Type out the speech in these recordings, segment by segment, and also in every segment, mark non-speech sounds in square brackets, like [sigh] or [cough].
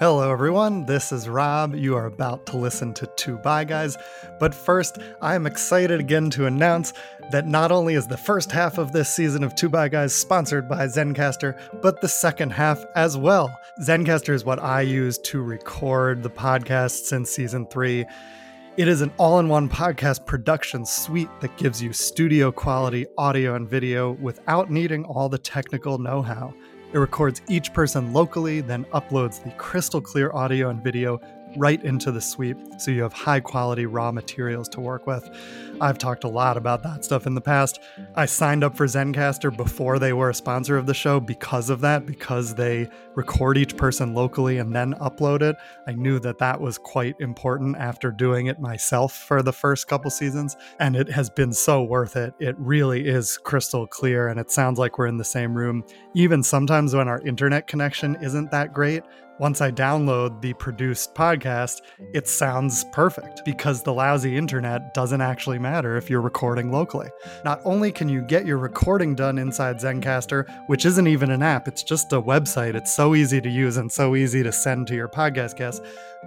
Hello, everyone. This is Rob. You are about to listen to Two Bi Guys. But first, I am excited again to announce that not only is the first half of this season of Two Bi Guys sponsored by Zencastr, but the second half as well. Zencastr is what I use to record the podcast since season three. It is an all in one podcast production suite that gives you studio quality audio and video without needing all the technical know how. It records each person locally, then uploads the crystal clear audio and video right into the sweep so you have high quality raw materials to work with. I've talked a lot about that stuff in the past. I signed up for Zencastr before they were a sponsor of the show because of that, because they record each person locally and then upload it. I knew that that was quite important after doing it myself for the first couple seasons, and it has been so worth it. It really is crystal clear, and it sounds like we're in the same room. Even sometimes when our internet connection isn't that great, once I download the produced podcast, it sounds perfect because the lousy internet doesn't actually matter if you're recording locally. Not only can you get your recording done inside Zencastr, which isn't even an app, it's just a website. It's so easy to use and so easy to send to your podcast guests,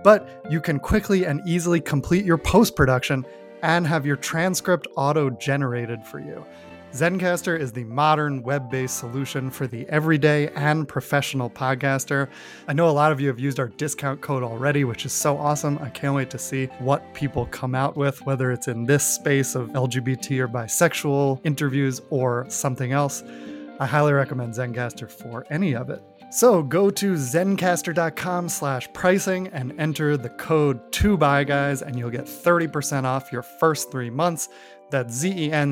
but you can quickly and easily complete your post production and have your transcript auto generated for you. Zencastr is the modern web based solution for the everyday and professional podcaster. I know a lot of you have used our discount code already, which is so awesome. I can't wait to see what people come out with, whether it's in this space of LGBT or bisexual interviews or something else. I highly recommend Zencastr for any of it. So go to zencastr.com slash pricing and enter the code 2 guys and you'll get 30% off your first three months. That's Z-E-N-C-A-S-T-R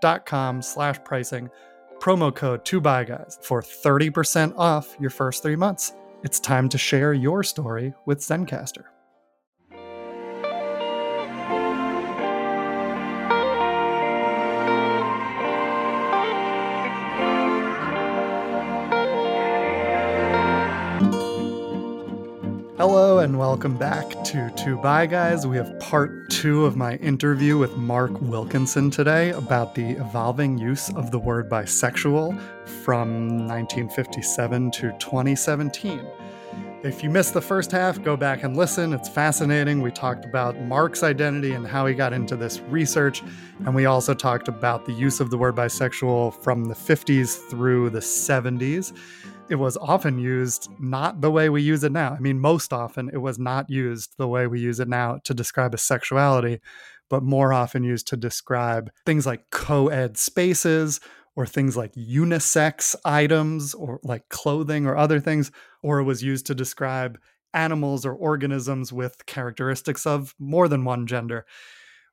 dot com slash pricing. Promo code 2BIGUYS for 30% off your first three months. It's time to share your story with Zencastr. Hello and welcome back to Two Bi Guys. We have part two of my interview with Mark Wilkinson today about the evolving use of the word bisexual from 1957 to 2017. If you missed the first half, go back and listen. It's fascinating. We talked about Mark's identity and how he got into this research. And we also talked about the use of the word bisexual from the 50s through the 70s it was often used not the way we use it now. I mean, most often it was not used the way we use it now to describe a sexuality, but more often used to describe things like co ed spaces or things like unisex items or like clothing or other things, or it was used to describe animals or organisms with characteristics of more than one gender,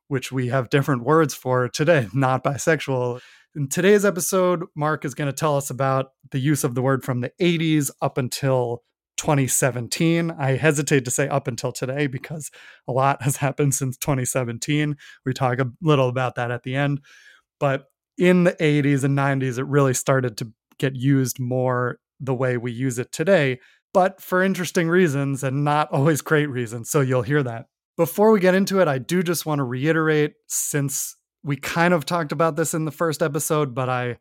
which we have different words for today, [laughs] not bisexual. In today's episode, Mark is going to tell us about the use of the word from the 80s up until 2017. I hesitate to say up until today because a lot has [laughs] happened since 2017. We talk a little about that at the end. But in the 80s and 90s, it really started to get used more the way we use it today, but for interesting reasons and not always great reasons. So you'll hear that. Before we get into it, I do just want to reiterate since we kind of talked about this in the first episode, but I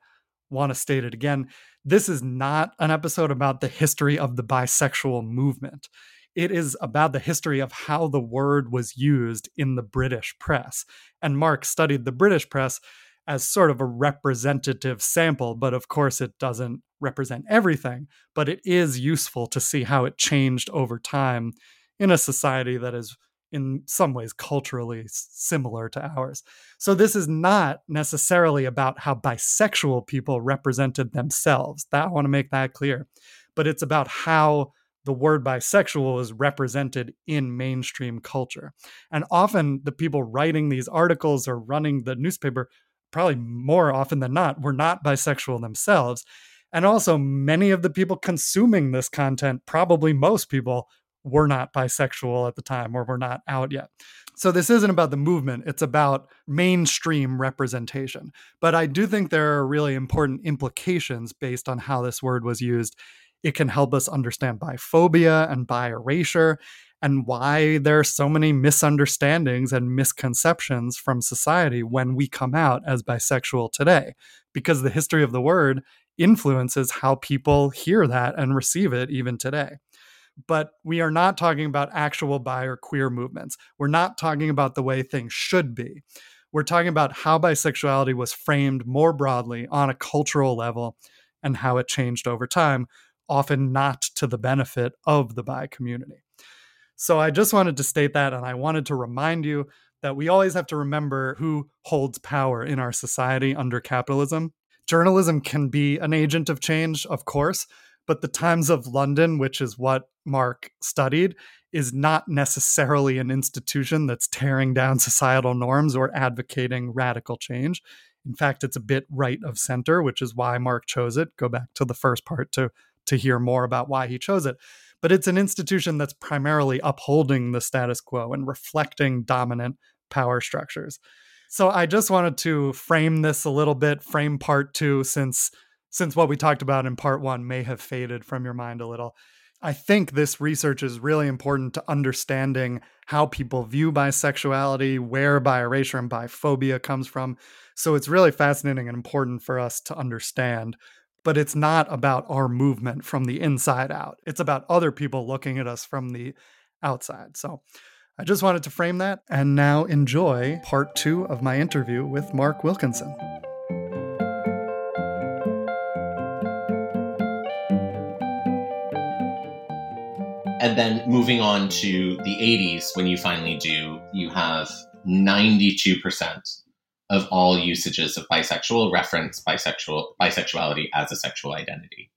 want to state it again. This is not an episode about the history of the bisexual movement. It is about the history of how the word was used in the British press. And Mark studied the British press as sort of a representative sample, but of course it doesn't represent everything. But it is useful to see how it changed over time in a society that is in some ways culturally similar to ours. So this is not necessarily about how bisexual people represented themselves. That I want to make that clear. But it's about how the word bisexual is represented in mainstream culture. And often the people writing these articles or running the newspaper, probably more often than not, were not bisexual themselves. And also, many of the people consuming this content, probably most people, were not bisexual at the time or we're not out yet. So this isn't about the movement, it's about mainstream representation. But I do think there are really important implications based on how this word was used. It can help us understand biphobia and bi erasure and why there are so many misunderstandings and misconceptions from society when we come out as bisexual today. Because the history of the word influences how people hear that and receive it even today. But we are not talking about actual bi or queer movements. We're not talking about the way things should be. We're talking about how bisexuality was framed more broadly on a cultural level and how it changed over time, often not to the benefit of the bi community. So I just wanted to state that, and I wanted to remind you that we always have to remember who holds power in our society under capitalism. Journalism can be an agent of change, of course, but the Times of London, which is what Mark studied, is not necessarily an institution that's tearing down societal norms or advocating radical change. In fact, it's a bit right of center, which is why Mark chose it. Go back to the first part to to hear more about why he chose it. But it's an institution that's primarily upholding the status quo and reflecting dominant power structures. So I just wanted to frame this a little bit, frame part 2 since since what we talked about in part 1 may have faded from your mind a little. I think this research is really important to understanding how people view bisexuality, where bi erasure and biphobia comes from. So it's really fascinating and important for us to understand. But it's not about our movement from the inside out. It's about other people looking at us from the outside. So I just wanted to frame that. And now enjoy part two of my interview with Mark Wilkinson. And then moving on to the 80s, when you finally do, you have 92% of all usages of bisexual reference bisexual bisexuality as a sexual identity.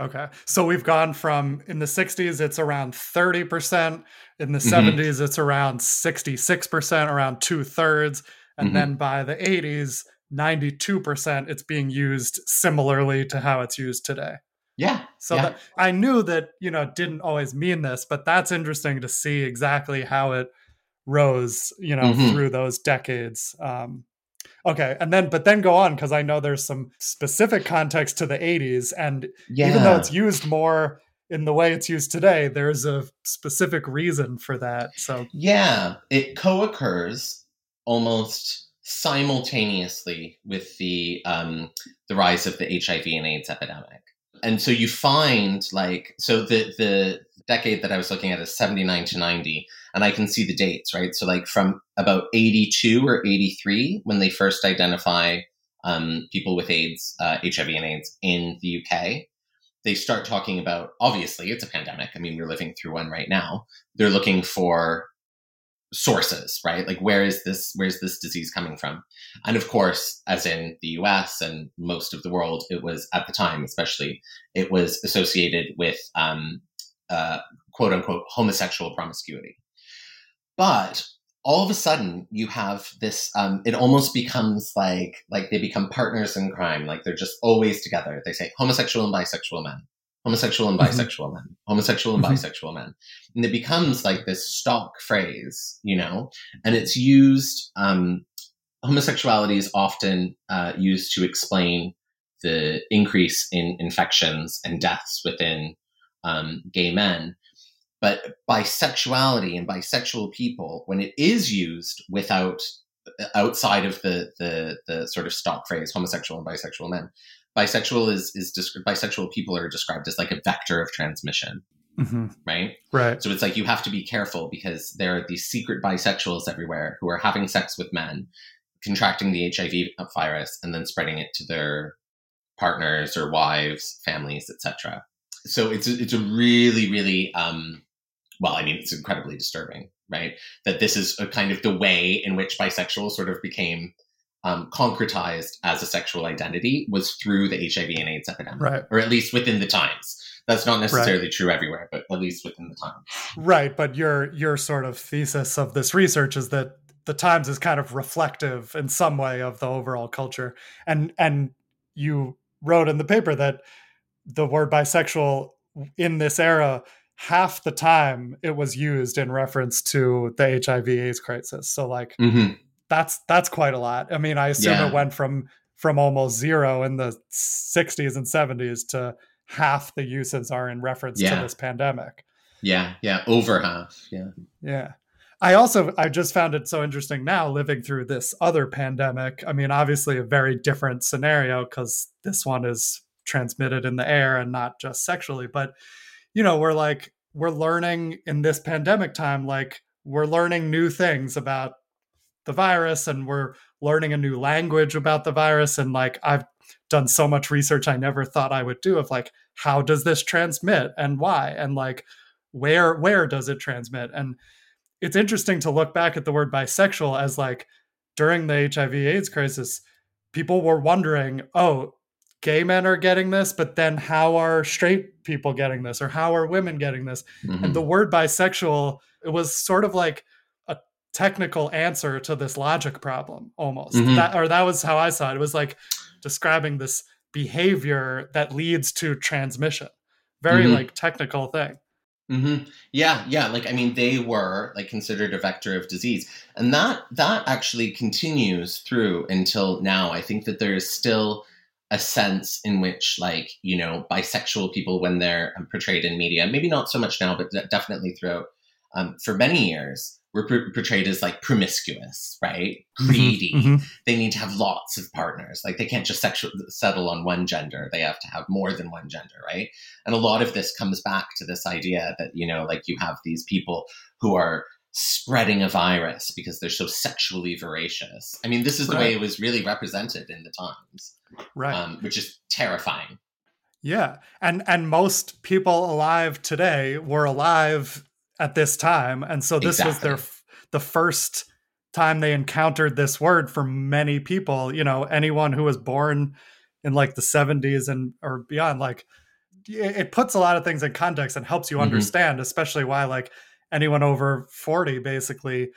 Okay. So we've gone from in the 60s, it's around 30%. In the mm-hmm. 70s, it's around 66%, around two thirds. And mm-hmm. then by the 80s, 92%, it's being used similarly to how it's used today. Yeah. So yeah. That, I knew that, you know, didn't always mean this, but that's interesting to see exactly how it rose, you know, mm-hmm. through those decades. Um, okay. And then, but then go on because I know there's some specific context to the 80s. And yeah. even though it's used more in the way it's used today, there's a specific reason for that. So, yeah, it co occurs almost simultaneously with the um, the rise of the HIV and AIDS epidemic and so you find like so the the decade that I was looking at is 79 to 90 and I can see the dates right? So like from about 82 or 83 when they first identify um, people with AIDS uh, HIV and AIDS in the UK they start talking about obviously it's a pandemic. I mean we're living through one right now. They're looking for sources, right? Like where is this where's this disease coming from? And of course, as in the US and most of the world, it was at the time, especially, it was associated with um, uh, quote unquote homosexual promiscuity. But all of a sudden you have this um, it almost becomes like like they become partners in crime like they're just always together they say homosexual and bisexual men homosexual and mm-hmm. bisexual mm-hmm. men, homosexual and mm-hmm. bisexual men. And it becomes like this stock phrase, you know, and it's used, um, homosexuality is often uh, used to explain the increase in infections and deaths within um, gay men. But bisexuality and bisexual people, when it is used without outside of the the the sort of stock phrase homosexual and bisexual men, bisexual is is bisexual people are described as like a vector of transmission. Mm-hmm. right? Right. So it's like you have to be careful because there are these secret bisexuals everywhere who are having sex with men contracting the hiv virus and then spreading it to their partners or wives families etc so it's a, it's a really really um well i mean it's incredibly disturbing right? That this is a kind of the way in which bisexual sort of became um, concretized as a sexual identity was through the HIV and AIDS epidemic, right. or at least within the times. That's not necessarily right. true everywhere, but at least within the times. Right, but your your sort of thesis of this research is that the times is kind of reflective in some way of the overall culture, and and you wrote in the paper that the word bisexual in this era half the time it was used in reference to the HIV AIDS crisis. So like mm-hmm that's that's quite a lot. I mean, I assume yeah. it went from from almost zero in the 60s and 70s to half the uses are in reference yeah. to this pandemic. Yeah, yeah, over half. Yeah. Yeah. I also I just found it so interesting now living through this other pandemic. I mean, obviously a very different scenario cuz this one is transmitted in the air and not just sexually, but you know, we're like we're learning in this pandemic time, like we're learning new things about the virus and we're learning a new language about the virus. And like I've done so much research I never thought I would do of like, how does this transmit and why? And like where where does it transmit? And it's interesting to look back at the word bisexual as like during the HIV AIDS crisis, people were wondering, oh, gay men are getting this, but then how are straight people getting this or how are women getting this? Mm-hmm. And the word bisexual, it was sort of like technical answer to this logic problem almost. Mm-hmm. That or that was how I saw it. It was like describing this behavior that leads to transmission. Very mm-hmm. like technical thing. Mm-hmm. Yeah, yeah. Like I mean, they were like considered a vector of disease, and that that actually continues through until now. I think that there is still a sense in which like you know bisexual people when they're portrayed in media maybe not so much now but definitely throughout um, for many years were portrayed as like promiscuous right mm-hmm, greedy mm-hmm. they need to have lots of partners like they can't just sexual, settle on one gender they have to have more than one gender right and a lot of this comes back to this idea that you know like you have these people who are spreading a virus because they're so sexually voracious. I mean, this is the right. way it was really represented in the times, right? Um, which is terrifying. Yeah, and and most people alive today were alive at this time, and so this exactly. was their the first time they encountered this word for many people. You know, anyone who was born in like the 70s and or beyond, like it, puts a lot of things in context and helps you mm-hmm. understand, especially why like anyone over 40 basically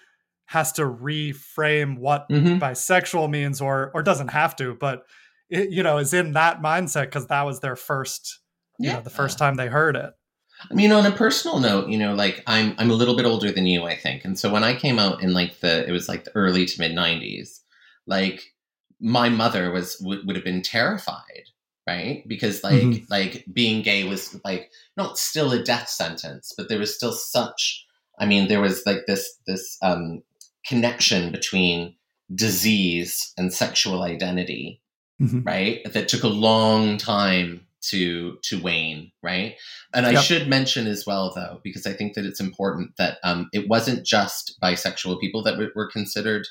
has to reframe what mm-hmm. bisexual means or or doesn't have to but it, you know is in that mindset because that was their first you yeah. know the first time they heard it mean on a personal note you know like i'm i'm a little bit older than you i think and so when i came out in like the it was like the early to mid 90s like my mother was would, would have been terrified right because like mm-hmm. like being gay was like not still a death sentence but there was still such I mean, there was like this this um, connection between disease and sexual identity, mm-hmm. right? That took a long time to to wane, right? And yep. I should mention as well, though, because I think that it's important that um, it wasn't just bisexual people that w- were considered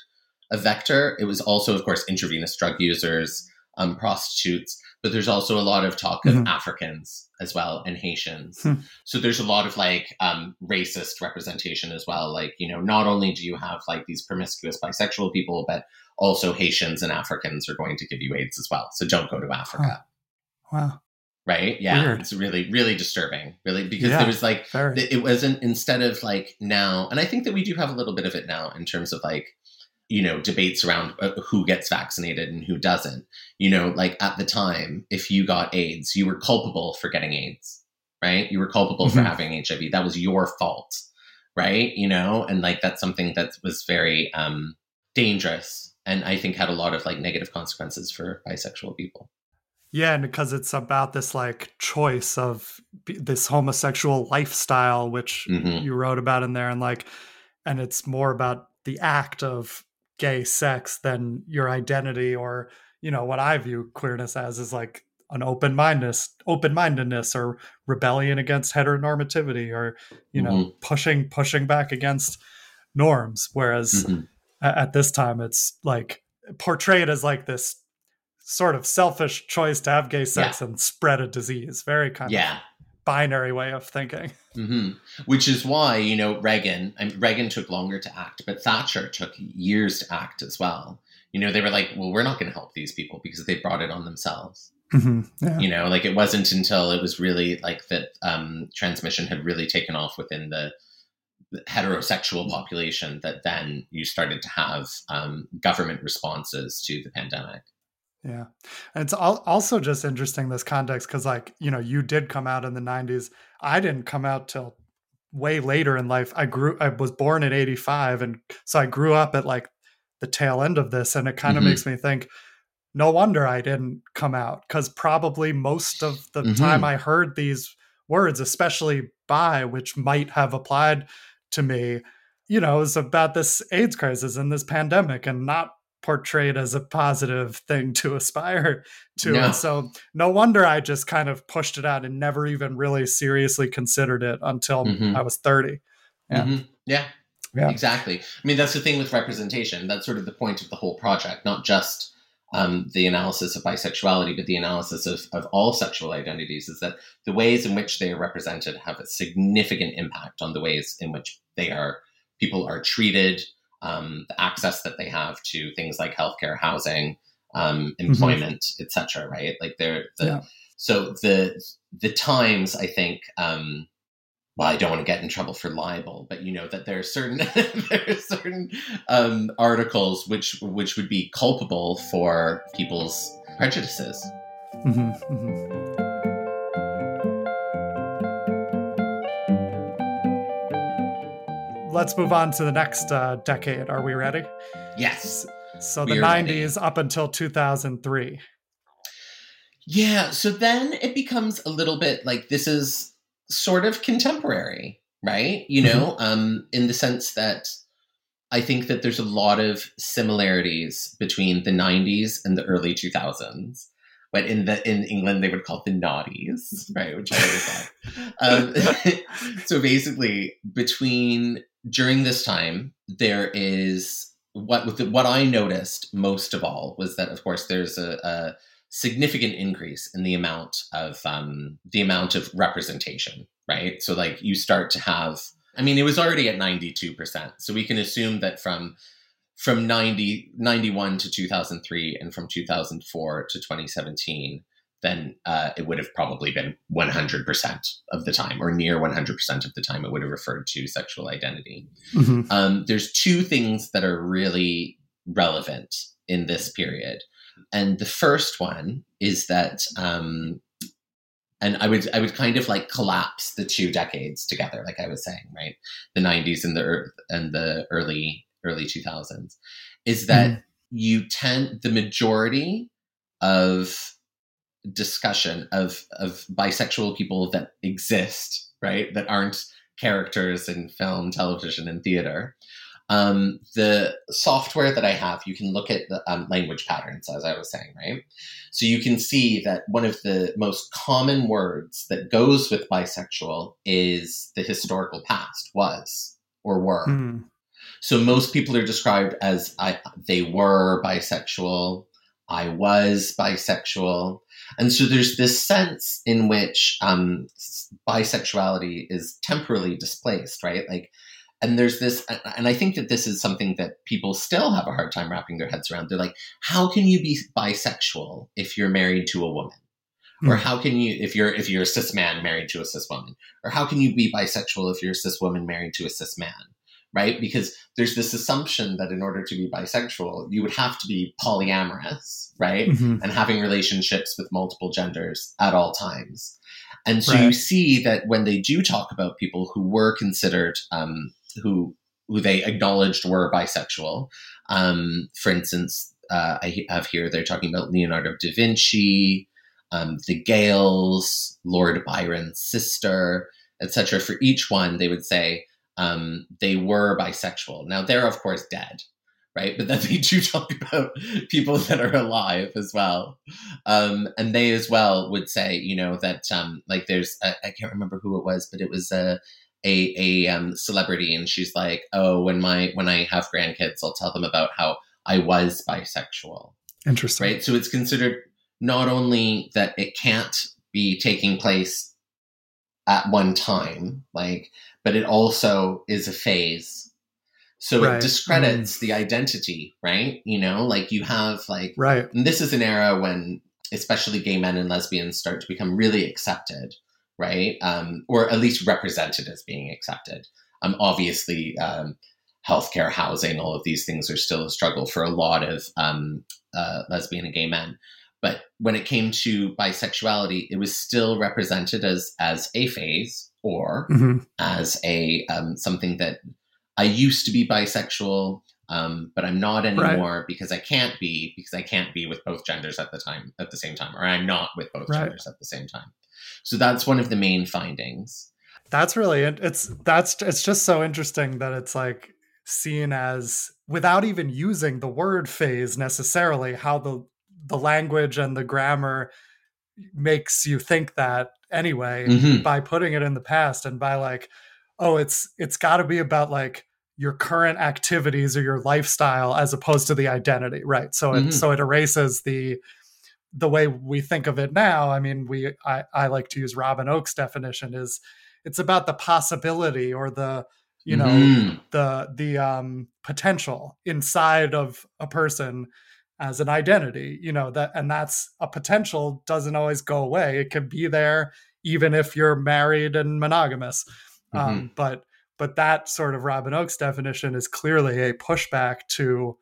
a vector. It was also, of course, intravenous drug users, um, prostitutes, but there's also a lot of talk of mm-hmm. Africans as well and Haitians. Hmm. So there's a lot of like um, racist representation as well. Like, you know, not only do you have like these promiscuous bisexual people, but also Haitians and Africans are going to give you AIDS as well. So don't go to Africa. Wow. Right? Yeah. Weird. It's really, really disturbing, really, because yeah, there was like, very. it wasn't instead of like now, and I think that we do have a little bit of it now in terms of like, you know debates around uh, who gets vaccinated and who doesn't you know like at the time if you got aids you were culpable for getting aids right you were culpable mm-hmm. for having hiv that was your fault right you know and like that's something that was very um dangerous and i think had a lot of like negative consequences for bisexual people yeah and because it's about this like choice of this homosexual lifestyle which mm-hmm. you wrote about in there and like and it's more about the act of gay sex than your identity or you know what i view queerness as is like an open-mindedness open-mindedness or rebellion against heteronormativity or you know mm-hmm. pushing pushing back against norms whereas mm-hmm. at this time it's like portrayed as like this sort of selfish choice to have gay sex yeah. and spread a disease very kind yeah. of binary way of thinking. Mm-hmm. Which is why you know Reagan. I mean, Reagan took longer to act, but Thatcher took years to act as well. You know, they were like, "Well, we're not going to help these people because they brought it on themselves." Mm-hmm. Yeah. You know, like it wasn't until it was really like that um, transmission had really taken off within the heterosexual population that then you started to have um, government responses to the pandemic. Yeah. And it's also just interesting this context because, like, you know, you did come out in the 90s. I didn't come out till way later in life. I grew, I was born in 85. And so I grew up at like the tail end of this. And it kind of mm-hmm. makes me think, no wonder I didn't come out because probably most of the mm-hmm. time I heard these words, especially by, which might have applied to me, you know, is about this AIDS crisis and this pandemic and not portrayed as a positive thing to aspire to. No. And so no wonder I just kind of pushed it out and never even really seriously considered it until Mhm. I was 30. Yeah. Mhm. yeah Yeah. exactly i mean that's the thing with representation that's sort of the point of the whole project not just um, the analysis of bisexuality but the analysis of, of all sexual identities is that the ways in which they are represented have a significant impact on the ways in which they are people are treated um, the access that they have to things like healthcare housing um, employment etc right like they're the, Yeah. so the the times i think um, well, I don't want to get in trouble for libel, but you know that there are certain [laughs] there are certain um, articles which which would be culpable for people's prejudices. Mhm, mhm. Let's move on to the next uh, decade. Are we ready? Yes, So the are ready. 90s up until 2003. yeah. So then it becomes a little bit like this is sort of contemporary, right? You know, um, in the sense that I think that there's a lot of similarities between the 90s and the early 2000s. But in the in England, they would call it the naughties, right? Which I always thought. [laughs] Um, [laughs] so basically, between during this time, there is what with the, what I noticed most of all was that, of course, there's a, a significant increase in the amount of um, the amount of representation, right? So like you start to have, I mean, it was already at ninety two percent, so we can assume that from from 90, 91 to 2003 and from 2004 to 2017 then uh, it would have probably been 100% of the time or near 100% of the time it would have referred to sexual identity Mhm. um, there's two things that are really relevant in this period and the first one is that um, and I would I would kind of like collapse the two decades together, like I was saying, right? The '90s and the and the early early 2000s, is that you tend the majority of discussion of of bisexual people that exist, right? That aren't characters in film, television, and theater. Um, the software that I have, you can look at the um, language patterns, as I was saying, right? So you can see that one of the most common words that goes with bisexual is the historical past, was or were. Mhm. So most people are described as I, they were bisexual, I was bisexual. And so there's this sense in which um, bisexuality is temporally displaced, right? Like, and there's this, and I think that this is something that people still have a hard time wrapping their heads around. They're like, how can you be bisexual if you're married to a woman? Or Hmm. how can you, if you're if you're a cis man married to a cis woman, or how can you be bisexual if you're a cis woman married to a cis man? Right? Because there's this assumption that in order to be bisexual, you would have to be polyamorous, right? Mhm. And having relationships with multiple genders at all times. And so you see that when they do talk about people who were considered, um, who who they acknowledged were bisexual, um, for instance, uh, I have here they're talking about Leonardo da Vinci, um, the Gales, Lord Byron's sister, etc. For each one, they would say um, they were bisexual. Now they're of course dead, right? But then [laughs] they do talk about people that are alive as well, um, and they as well would say, you know, that um, like there's I I can't remember who it was, but it was a a, a um, celebrity, and she's like, oh, when my when I have grandkids, I'll tell them about how I was bisexual Interesting. right? So it's considered not only that it can't be taking place at one time, like, but it also is a phase. So Right. it discredits the identity, right? You know, like you have like Right. and this is an era when especially gay men and lesbians start to become really accepted right um, or at least represented as being accepted um, obviously um, healthcare housing all of these things are still a struggle for a lot of um, uh, lesbian and gay men but when it came to bisexuality it was still represented as as a phase or Mhm. as a um, something that I used to be bisexual, um, but I'm not anymore because I can't be because I can't be with both genders at the time at the same time, or I'm not with both Right. genders at the same time. So that's one of the main findings. That's really it- it's that's it's just so interesting that it's like seen as without even using the word phase necessarily how the the language and the grammar makes you think that anyway Mhm. by putting it in the past and by like oh it's it's got to be about like your current activities or your lifestyle as opposed to the identity right so it Mhm. so it erases the the way we think of it now i mean we i, I like to use Robyn Ochs's definition is it's about the possibility or the you know Mhm. the the um potential inside of a person as an identity you know that and that's a potential doesn't always go away it can be there even if you're married and monogamous um but but that sort of Robyn Ochs definition is clearly a pushback to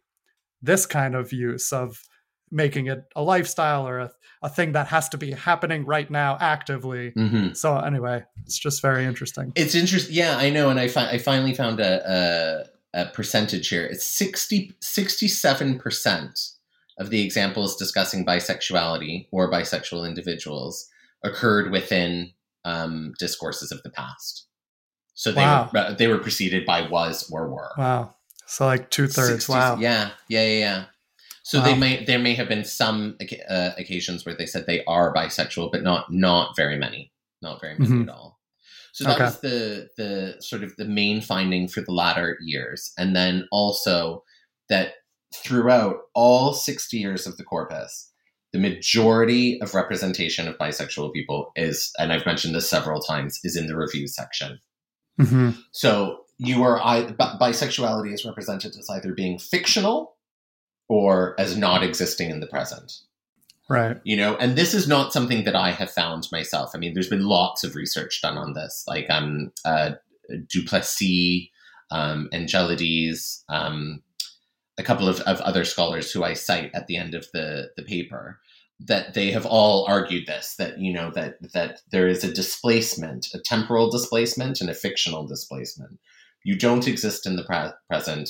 this kind of use of making it a lifestyle or a, a thing that has to be happening right now actively Mhm. so anyway it's just very interesting It's interesting. Yeah, I know. And I, fi- I finally found a, a, a percentage here. It's 60, 67% of the examples discussing bisexuality or bisexual individuals occurred within um, discourses of the past. So they, Wow. were, they were preceded by was or were. wow so like two-thirds wow Yeah, yeah, yeah, yeah. So Wow. they may there may have been some uh, occasions where they said they are bisexual, but not not very many, not very many Mhm. at all. So that Okay. was the the sort of the main finding for the latter years, and then also that throughout all sixty years of the corpus, the majority of representation of bisexual people is, and I've mentioned this several times, is in the review section. hmm So you are bisexuality is represented as either being fictional or as not existing in the present. right You know, and this is not something that I have found myself. I mean, there's been lots of research done on this, like um, uh, Duplessis, um, Angelides, um, a couple of, of other scholars who I cite at the end of the the paper. That they have all argued this that you know that that there is a displacement, a temporal displacement, and a fictional displacement. You don't exist in the pre- present.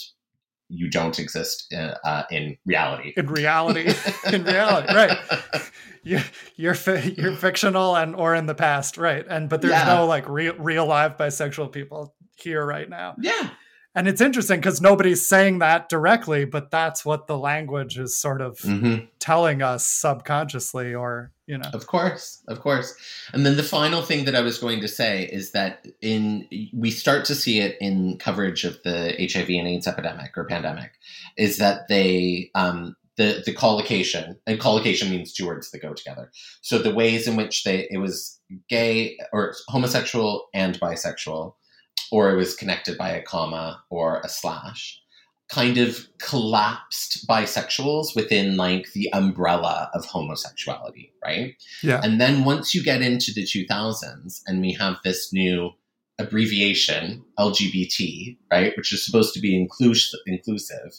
You don't exist uh, uh, in reality. in reality in reality right [laughs] you, you're fi- you're fictional and or in the past right and but there's Yeah. no like real real live bisexual people here right now Yeah, and it's interesting because nobody's saying that directly but that's what the language is sort of hmm telling us subconsciously or you know Of course, of course. And then the final thing that I was going to say is that in we start to see it in coverage of the HIV and AIDS epidemic or pandemic, is that they um, the the collocation and collocation means two words that go together. So the ways in which they it was gay or homosexual and bisexual, or it was connected by a comma or a slash kind of collapsed bisexuals within like the umbrella of homosexuality, right? yeah And then once you get into the 2000s and we have this new abbreviation, LGBT, right, which is supposed to be inclusive, inclusive,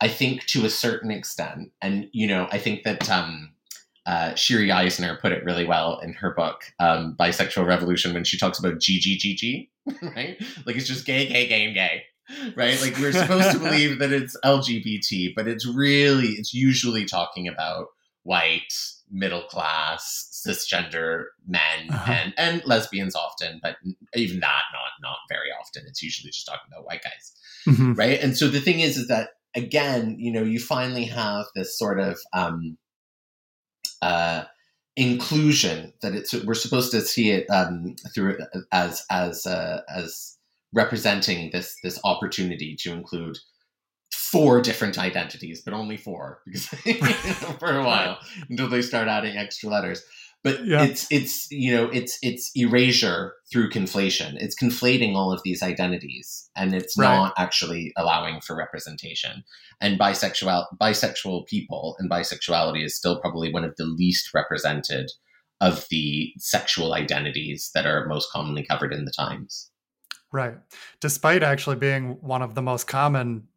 I think to a certain extent, and you know, I think that um, uh, Shiri Eisner put it really well in her book, um, Bisexual Revolution, when she talks about GGGG, [laughs] right? Like it's just gay, gay, gay, and gay, right? Like we're supposed to [laughs] believe that it's LGBT, but it's really, it's usually talking about white, middle class, cisgender men Uh-huh. and and lesbians often, but even that not not very often. It's usually just talking about white guys Mhm. right and so the thing is is that again you know you finally have this sort of um uh inclusion that it's we're supposed to see it um through as as uh, as representing this this opportunity to include four different identities but only four because [laughs] for a [laughs] while until they start adding extra letters but Yeah. it's it's you know it's it's erasure through conflation it's conflating all of these identities and it's Right. not actually allowing for representation and bisexual bisexual people and bisexuality is still probably one of the least represented of the sexual identities that are most commonly covered in the times Right. Despite actually being one of the most common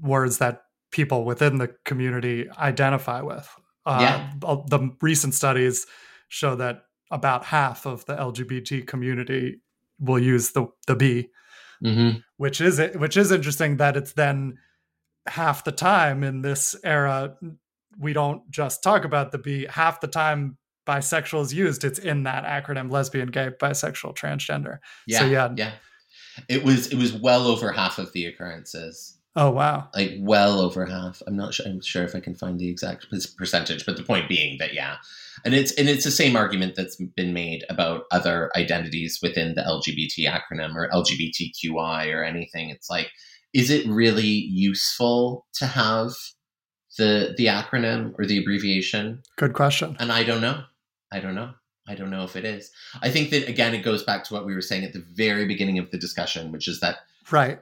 words that people within the community identify with. Uh, Yeah. The recent studies show that about half of the LGBT community will use the, the B, mm-hmm. which is which is interesting that it's then half the time in this era we don't just talk about the B. Half the time bisexual is used, it's in that acronym lesbian, gay, bisexual, transgender. yeah So, yeah. yeah It was it was well over half of the occurrences. Oh wow! Like well over half. I'm not sure. I'm sure if I can find the exact percentage, but the point being that yeah, and it's and it's the same argument that's been made about other identities within the LGBT acronym or LGBTQI or anything. It's like, is it really useful to have the the acronym or the abbreviation? Good question. And I don't know. I don't know. I don't know if it is. I think that again, it goes back to what we were saying at the very beginning of the discussion, which is that right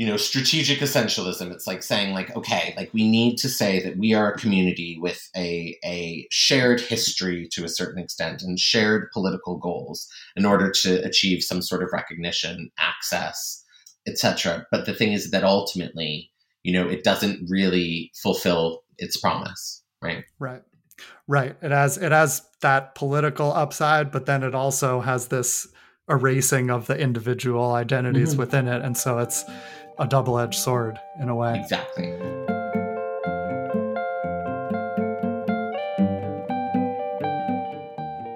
you know strategic essentialism. It's like saying like okay like we need to say that we are a community with a a shared history to a certain extent and shared political goals in order to achieve some sort of recognition access etc but the thing is that ultimately you know it doesn't really fulfill its promise right? Right. Right. It has it has that political upside but then it also has this erasing of the individual identities mm-hmm. within it. And so it's a double-edged sword in a way. Exactly.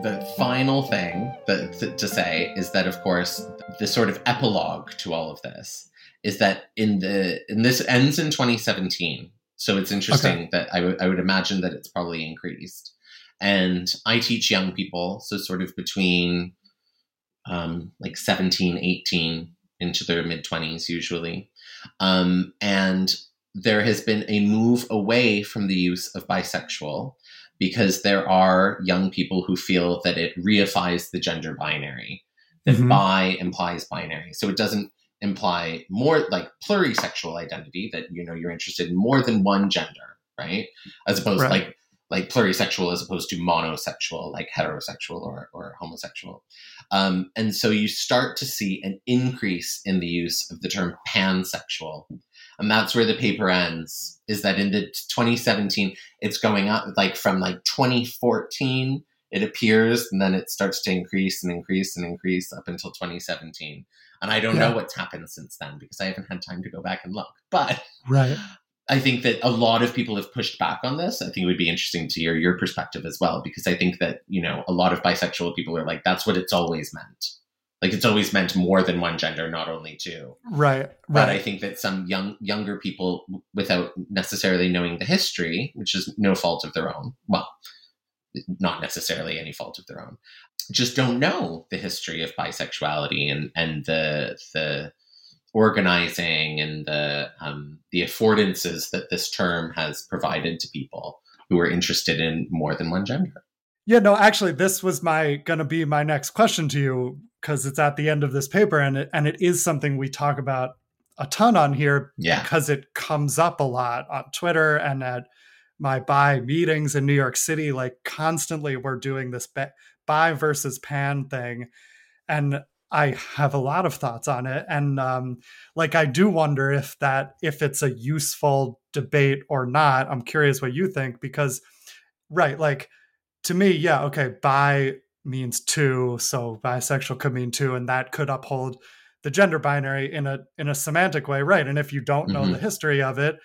The final thing that, to say is that, of course, the sort of epilogue to all of this is that in the and this ends in 2017. So it's interesting okay. that I, w- I would imagine that it's probably increased. And I teach young people, so sort of between um, like 17, 18 into their mid 20s usually. Um, and there has been a move away from the use of bisexual because there are young people who feel that it reifies the gender binary, that mm-hmm. bi implies binary. So it doesn't imply more like plurisexual identity that you know you're interested in more than one gender, right? As opposed right. like like plurisexual as opposed to monosexual, like heterosexual or, or homosexual. Um, and so you start to see an increase in the use of the term pansexual. And that's where the paper ends, is that in the 2017, it's going up like from like 2014, it appears, and then it starts to increase and increase and increase up until 2017. And I don't yeah. know what's happened since then because I haven't had time to go back and look. But right. I think that a lot of people have pushed back on this. I think it would be interesting to hear your perspective as well, because I think that, you know, a lot of bisexual people are like, that's what it's always meant. Like it's always meant more than one gender, not only two. Right. Right. But. I think that some young younger people without necessarily knowing the history, which is no fault of their own, well, not necessarily any fault of their own, just don't know the history of bisexuality and, and the the organizing and the um, the affordances that this term has provided to people who are interested in more than one gender. Yeah, no, actually, this was my going to be my next question to you because it's at the end of this paper, and it, and it is something we talk about a ton on here yeah. because it comes up a lot on Twitter and at my bi meetings in New York City. Like constantly, we're doing this bi versus pan thing, and I have a lot of thoughts on it, and um, like I do wonder if that if it's a useful debate or not. I'm curious what you think because, right, like to me, yeah, okay, bi means two, so bisexual could mean two, and that could uphold the gender binary in a in a semantic way, right? And if you don't know mm-hmm. the history of it,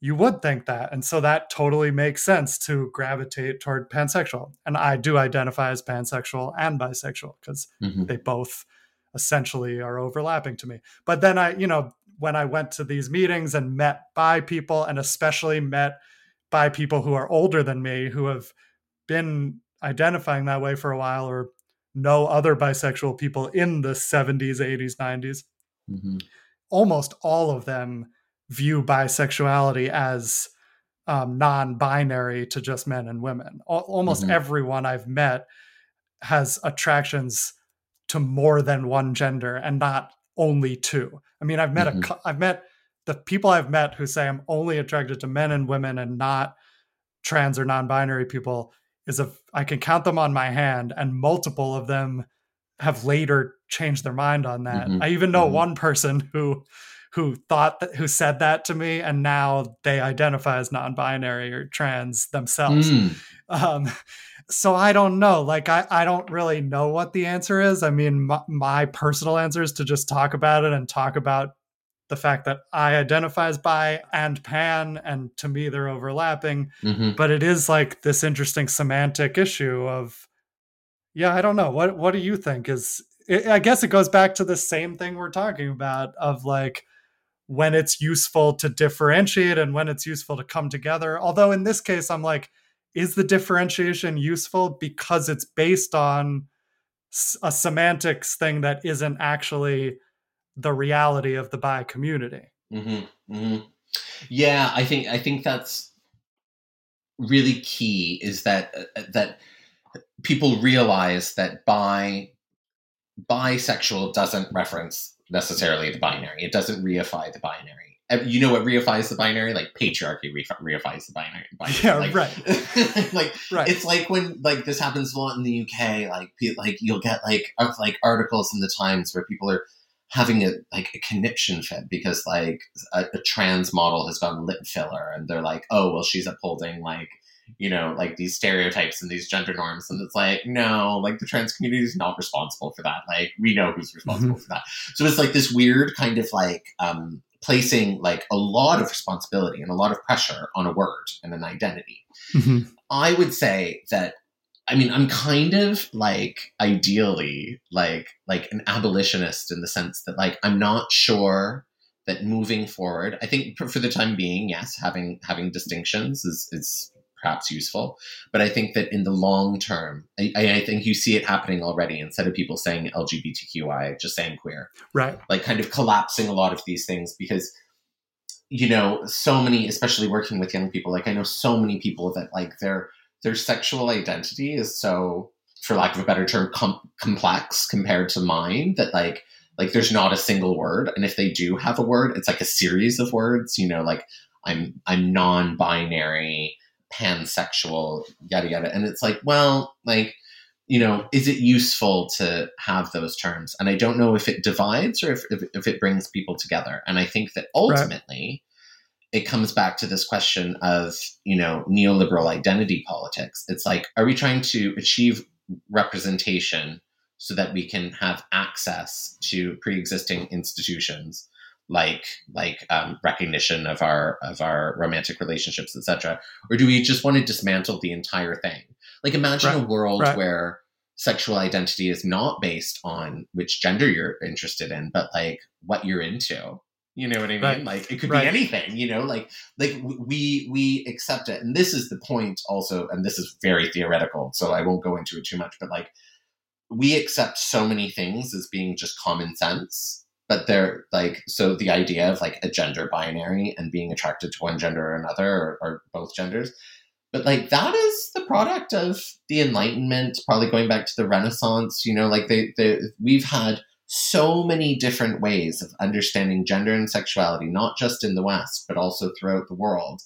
you would think that. And so that totally makes sense to gravitate toward pansexual. And I do identify as pansexual and bisexual because mm-hmm. they both essentially are overlapping to me. But then I, you know, when I went to these meetings and met bi people and especially met bi people who are older than me who have been identifying that way for a while or know other bisexual people in the 70s, 80s, 90s, mm-hmm. almost all of them view bisexuality as um, non-binary to just men and women. almost mm-hmm. everyone I've met has attractions to more than one gender and not only two. I mean, I've met mm-hmm. a I've met the people I've met who say I'm only attracted to men and women and not trans or non-binary people is a I can count them on my hand and multiple of them have later changed their mind on that. Mm-hmm. I even know mm-hmm. one person who who thought that who said that to me and now they identify as non-binary or trans themselves. Mm. um, so i don't know. Like I, I don't really know what the answer is. I mean my, my personal answer is to just talk about it and talk about the fact that i identify as bi and pan and to me they're overlapping. Mm-hmm. but it is like this interesting semantic issue of yeah i don't know. What what do you think is it, I guess it goes back to the same thing we're talking about of like when it's useful to differentiate and when it's useful to come together. Although in this case, I'm like, is the differentiation useful because it's based on a semantics thing that isn't actually the reality of the bi community? Mm-hmm, mm-hmm. Yeah, I think I think that's really key. Is that uh, that people realize that bi bisexual doesn't reference necessarily the binary. It doesn't reify the binary. You know what reifies the binary? Like patriarchy reifies the binary. binary. Yeah, like, right. [laughs] like right. it's like when like this happens a lot in the UK. Like like you'll get like like articles in the Times where people are having a like a conniption fit because like a, a trans model has gone lip filler and they're like, oh well, she's upholding like you know, like these stereotypes and these gender norms. And it's like, no, like the trans community is not responsible for that. Like we know who's responsible mm-hmm. for that. So it's like this weird kind of like um, placing like a lot of responsibility and a lot of pressure on a word and an identity. Mm-hmm. I would say that I mean, I'm kind of like ideally like like an abolitionist in the sense that like I'm not sure that moving forward, I think for, for the time being, yes, having having distinctions is is perhaps useful. But I think that in the long term, I, I, think you see it happening already. Instead of people saying LGBTQI, just saying queer, right? Like kind of collapsing a lot of these things because you know so many, especially working with young people. Like I know so many people that like their their sexual identity is so, for lack of a better term, com- complex compared to mine that like like there's not a single word and if they do have a word it's like a series of words you know like i'm i'm non-binary pansexual, yada yada. And it's like, well, like, you know, is it useful to have those terms? And I don't know if it divides or if, if, if it brings people together. And I think that ultimately right. it comes back to this question of, you know, neoliberal identity politics. It's like, are we trying to achieve representation so that we can have access to pre existing institutions? Like like um, recognition of our of our romantic relationships etc or do we just want to dismantle the entire thing? Like imagine right. a world right. where sexual identity is not based on which gender you're interested in but like what you're into. You know what i mean? Right. like it could be anything you know? Like like we we accept it. And this is the point also and this is very theoretical so i won't go into it too much but like we accept so many things as being just common sense but they're like so the idea of like a gender binary and being attracted to one gender or another or, or, both genders but like that is the product of the enlightenment probably going back to the renaissance you know like they, they we've had so many different ways of understanding gender and sexuality not just in the west but also throughout the world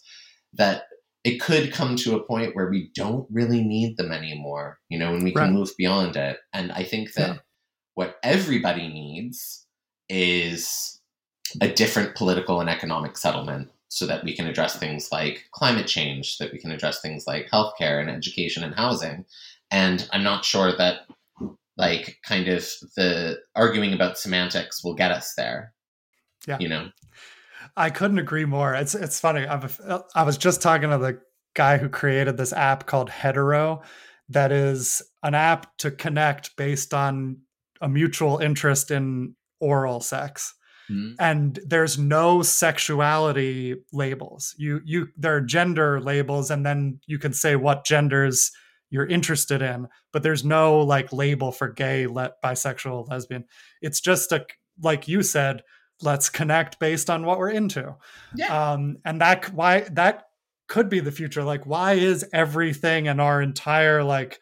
that it could come to a point where we don't really need them anymore you know and we can right. move beyond it and i think that yeah. what everybody needs is a different political and economic settlement so that we can address things like climate change, that we can address things like healthcare and education and housing. And I'm not sure that like kind of the arguing about semantics will get us there. Yeah. You know. I couldn't agree more. It's it's funny. I've, I was just talking to the guy who created this app called Hetero that is an app to connect based on a mutual interest in oral sex. Mm-hmm. and there's no sexuality labels. You you there are gender labels and then you can say what genders you're interested in but there's no like label for gay le- bisexual lesbian. It's just a like you said let's connect based on what we're into. Yeah. um and that why that could be the future. Like why is everything in our entire like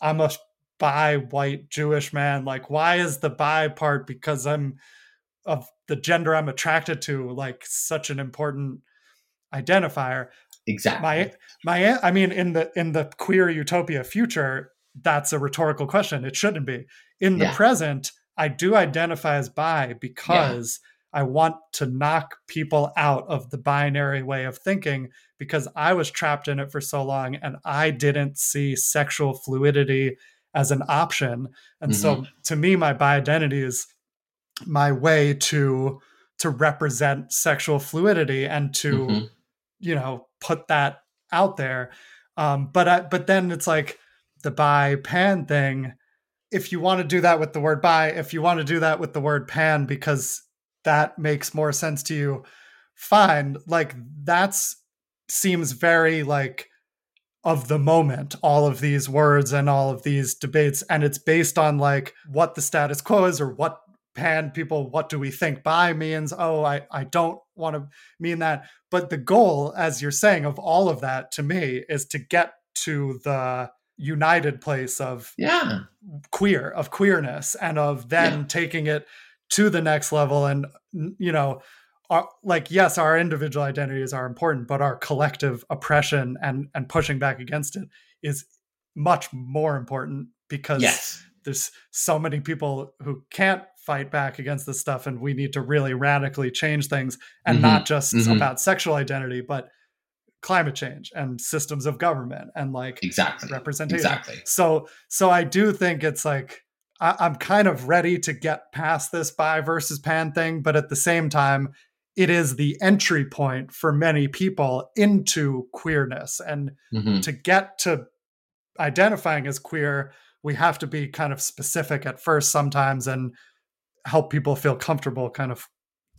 i'm a bi white Jewish man. Like, why is the bi part because I'm of the gender I'm attracted to like such an important identifier? Exactly. My my I mean in the in the queer utopia future, that's a rhetorical question. It shouldn't be. In the yeah. present, I do identify as bi because yeah. I want to knock people out of the binary way of thinking because I was trapped in it for so long and I didn't see sexual fluidity as an option. And mm-hmm. so to me, my bi identity is my way to to represent sexual fluidity and to mm-hmm. you know put that out there um but I, but then it's like the bi pan thing if you want to do that with the word bi, if you want to do that with the word pan because that makes more sense to you, fine. Like that's seems very like of the moment all of these words and all of these debates and it's based on like what the status quo is or what pan people what do we think by means oh i i don't want to mean that but the goal as you're saying of all of that to me is to get to the united place of yeah queer of queerness and of then yeah. taking it to the next level and you know our, like yes our individual identities are important but our collective oppression and and pushing back against it is much more important because yes. there's so many people who can't fight back against this stuff and we need to really radically change things and mm-hmm. not just mm-hmm. about sexual identity but climate change and systems of government and like exactly representation exactly so so i do think it's like I, i'm kind of ready to get past this bi versus pan thing but at the same time it is the entry point for many people into queerness and mm-hmm. to get to identifying as queer we have to be kind of specific at first sometimes and help people feel comfortable kind of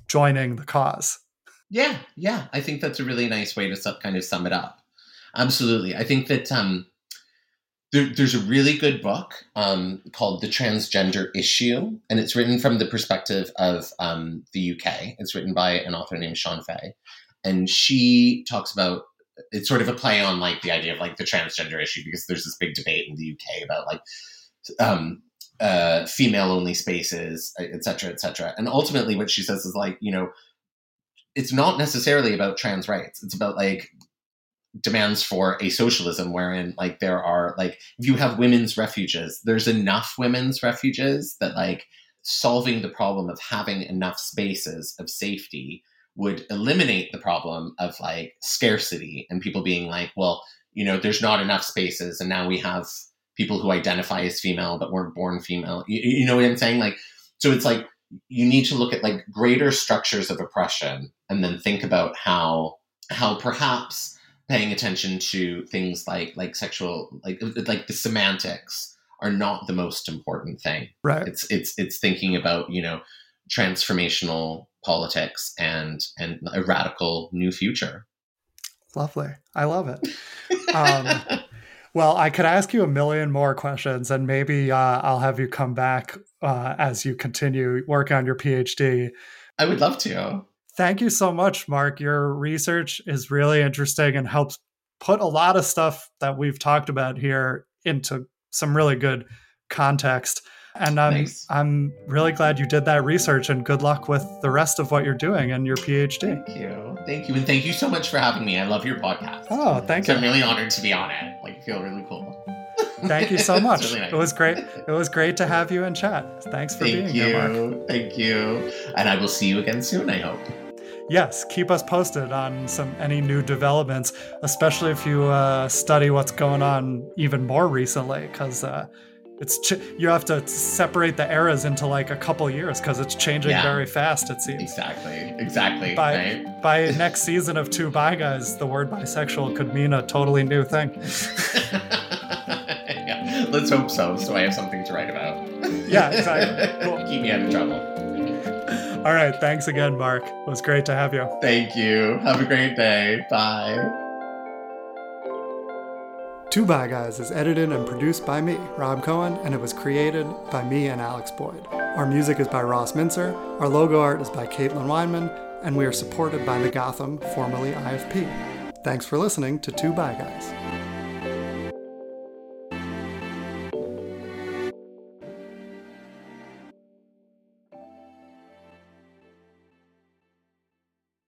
joining the cause. Yeah, yeah. I think that's a really nice way to kind of sum it up. Absolutely. I think that um, there, there's a really good book um, called The Transgender Issue, and it's written from the perspective of um, the UK. It's written by an author named Shon Faye, And she talks about it's sort of a play on like the idea of like the transgender issue because there's this big debate in the UK about like um, uh, female only spaces, et cetera, et cetera. And ultimately, what she says is like, you know, it's not necessarily about trans rights. It's about like demands for a socialism wherein like there are like if you have women's refuges, there's enough women's refuges that like solving the problem of having enough spaces of safety would eliminate the problem of like scarcity and people being like, well, you know, there's not enough spaces and now we have people who identify as female but weren't born female. You, you know what I'm saying? Like, so it's like you need to look at like greater structures of oppression and then think about how how perhaps paying attention to things like like sexual like like the semantics are not the most important thing. Right. It's it's it's thinking about you know transformational politics and and a radical new future. Lovely. I love it. [laughs] Um, well, I could ask you a million more questions, and maybe uh, I'll have you come back uh, as you continue work on your PhD. I would love to. Thank you so much, Mark. Your research is really interesting and helps put a lot of stuff that we've talked about here into some really good context. And I'm nice. I'm really glad you did that research and good luck with the rest of what you're doing and your PhD. Thank you. Thank you. And thank you so much for having me. I love your podcast. Oh, thank so you. I'm really honored to be on it. Like feel really cool. Thank you [laughs] so much. really nice. It was great. It was great to have you in chat. Thanks for thank being you. here, Mark. Thank you. And I will see you again soon, I hope. Yes, keep us posted on some any new developments, especially if you uh, study what's going on even more recently, because uh, it's ch- you have to separate the eras into like a couple years because it's changing yeah. very fast. It seems exactly, exactly. By right? by next season of Two Bi Guys, the word bisexual could mean a totally new thing. [laughs] yeah, let's hope so. So I have something to write about. yeah, exactly. [laughs] Cool. Keep me out of trouble. All right. Thanks again, Mark. It was great to have you. Thank you. Have a great day. Bye. Two Bi Guys is edited and produced by me, Rob Cohen, and it was created by me and Alex Boyd. Our music is by Ross Mincer, our logo art is by Caitlin Weinman, and we are supported by the Gotham, formerly IFP. Thanks for listening to Two Bi Guys.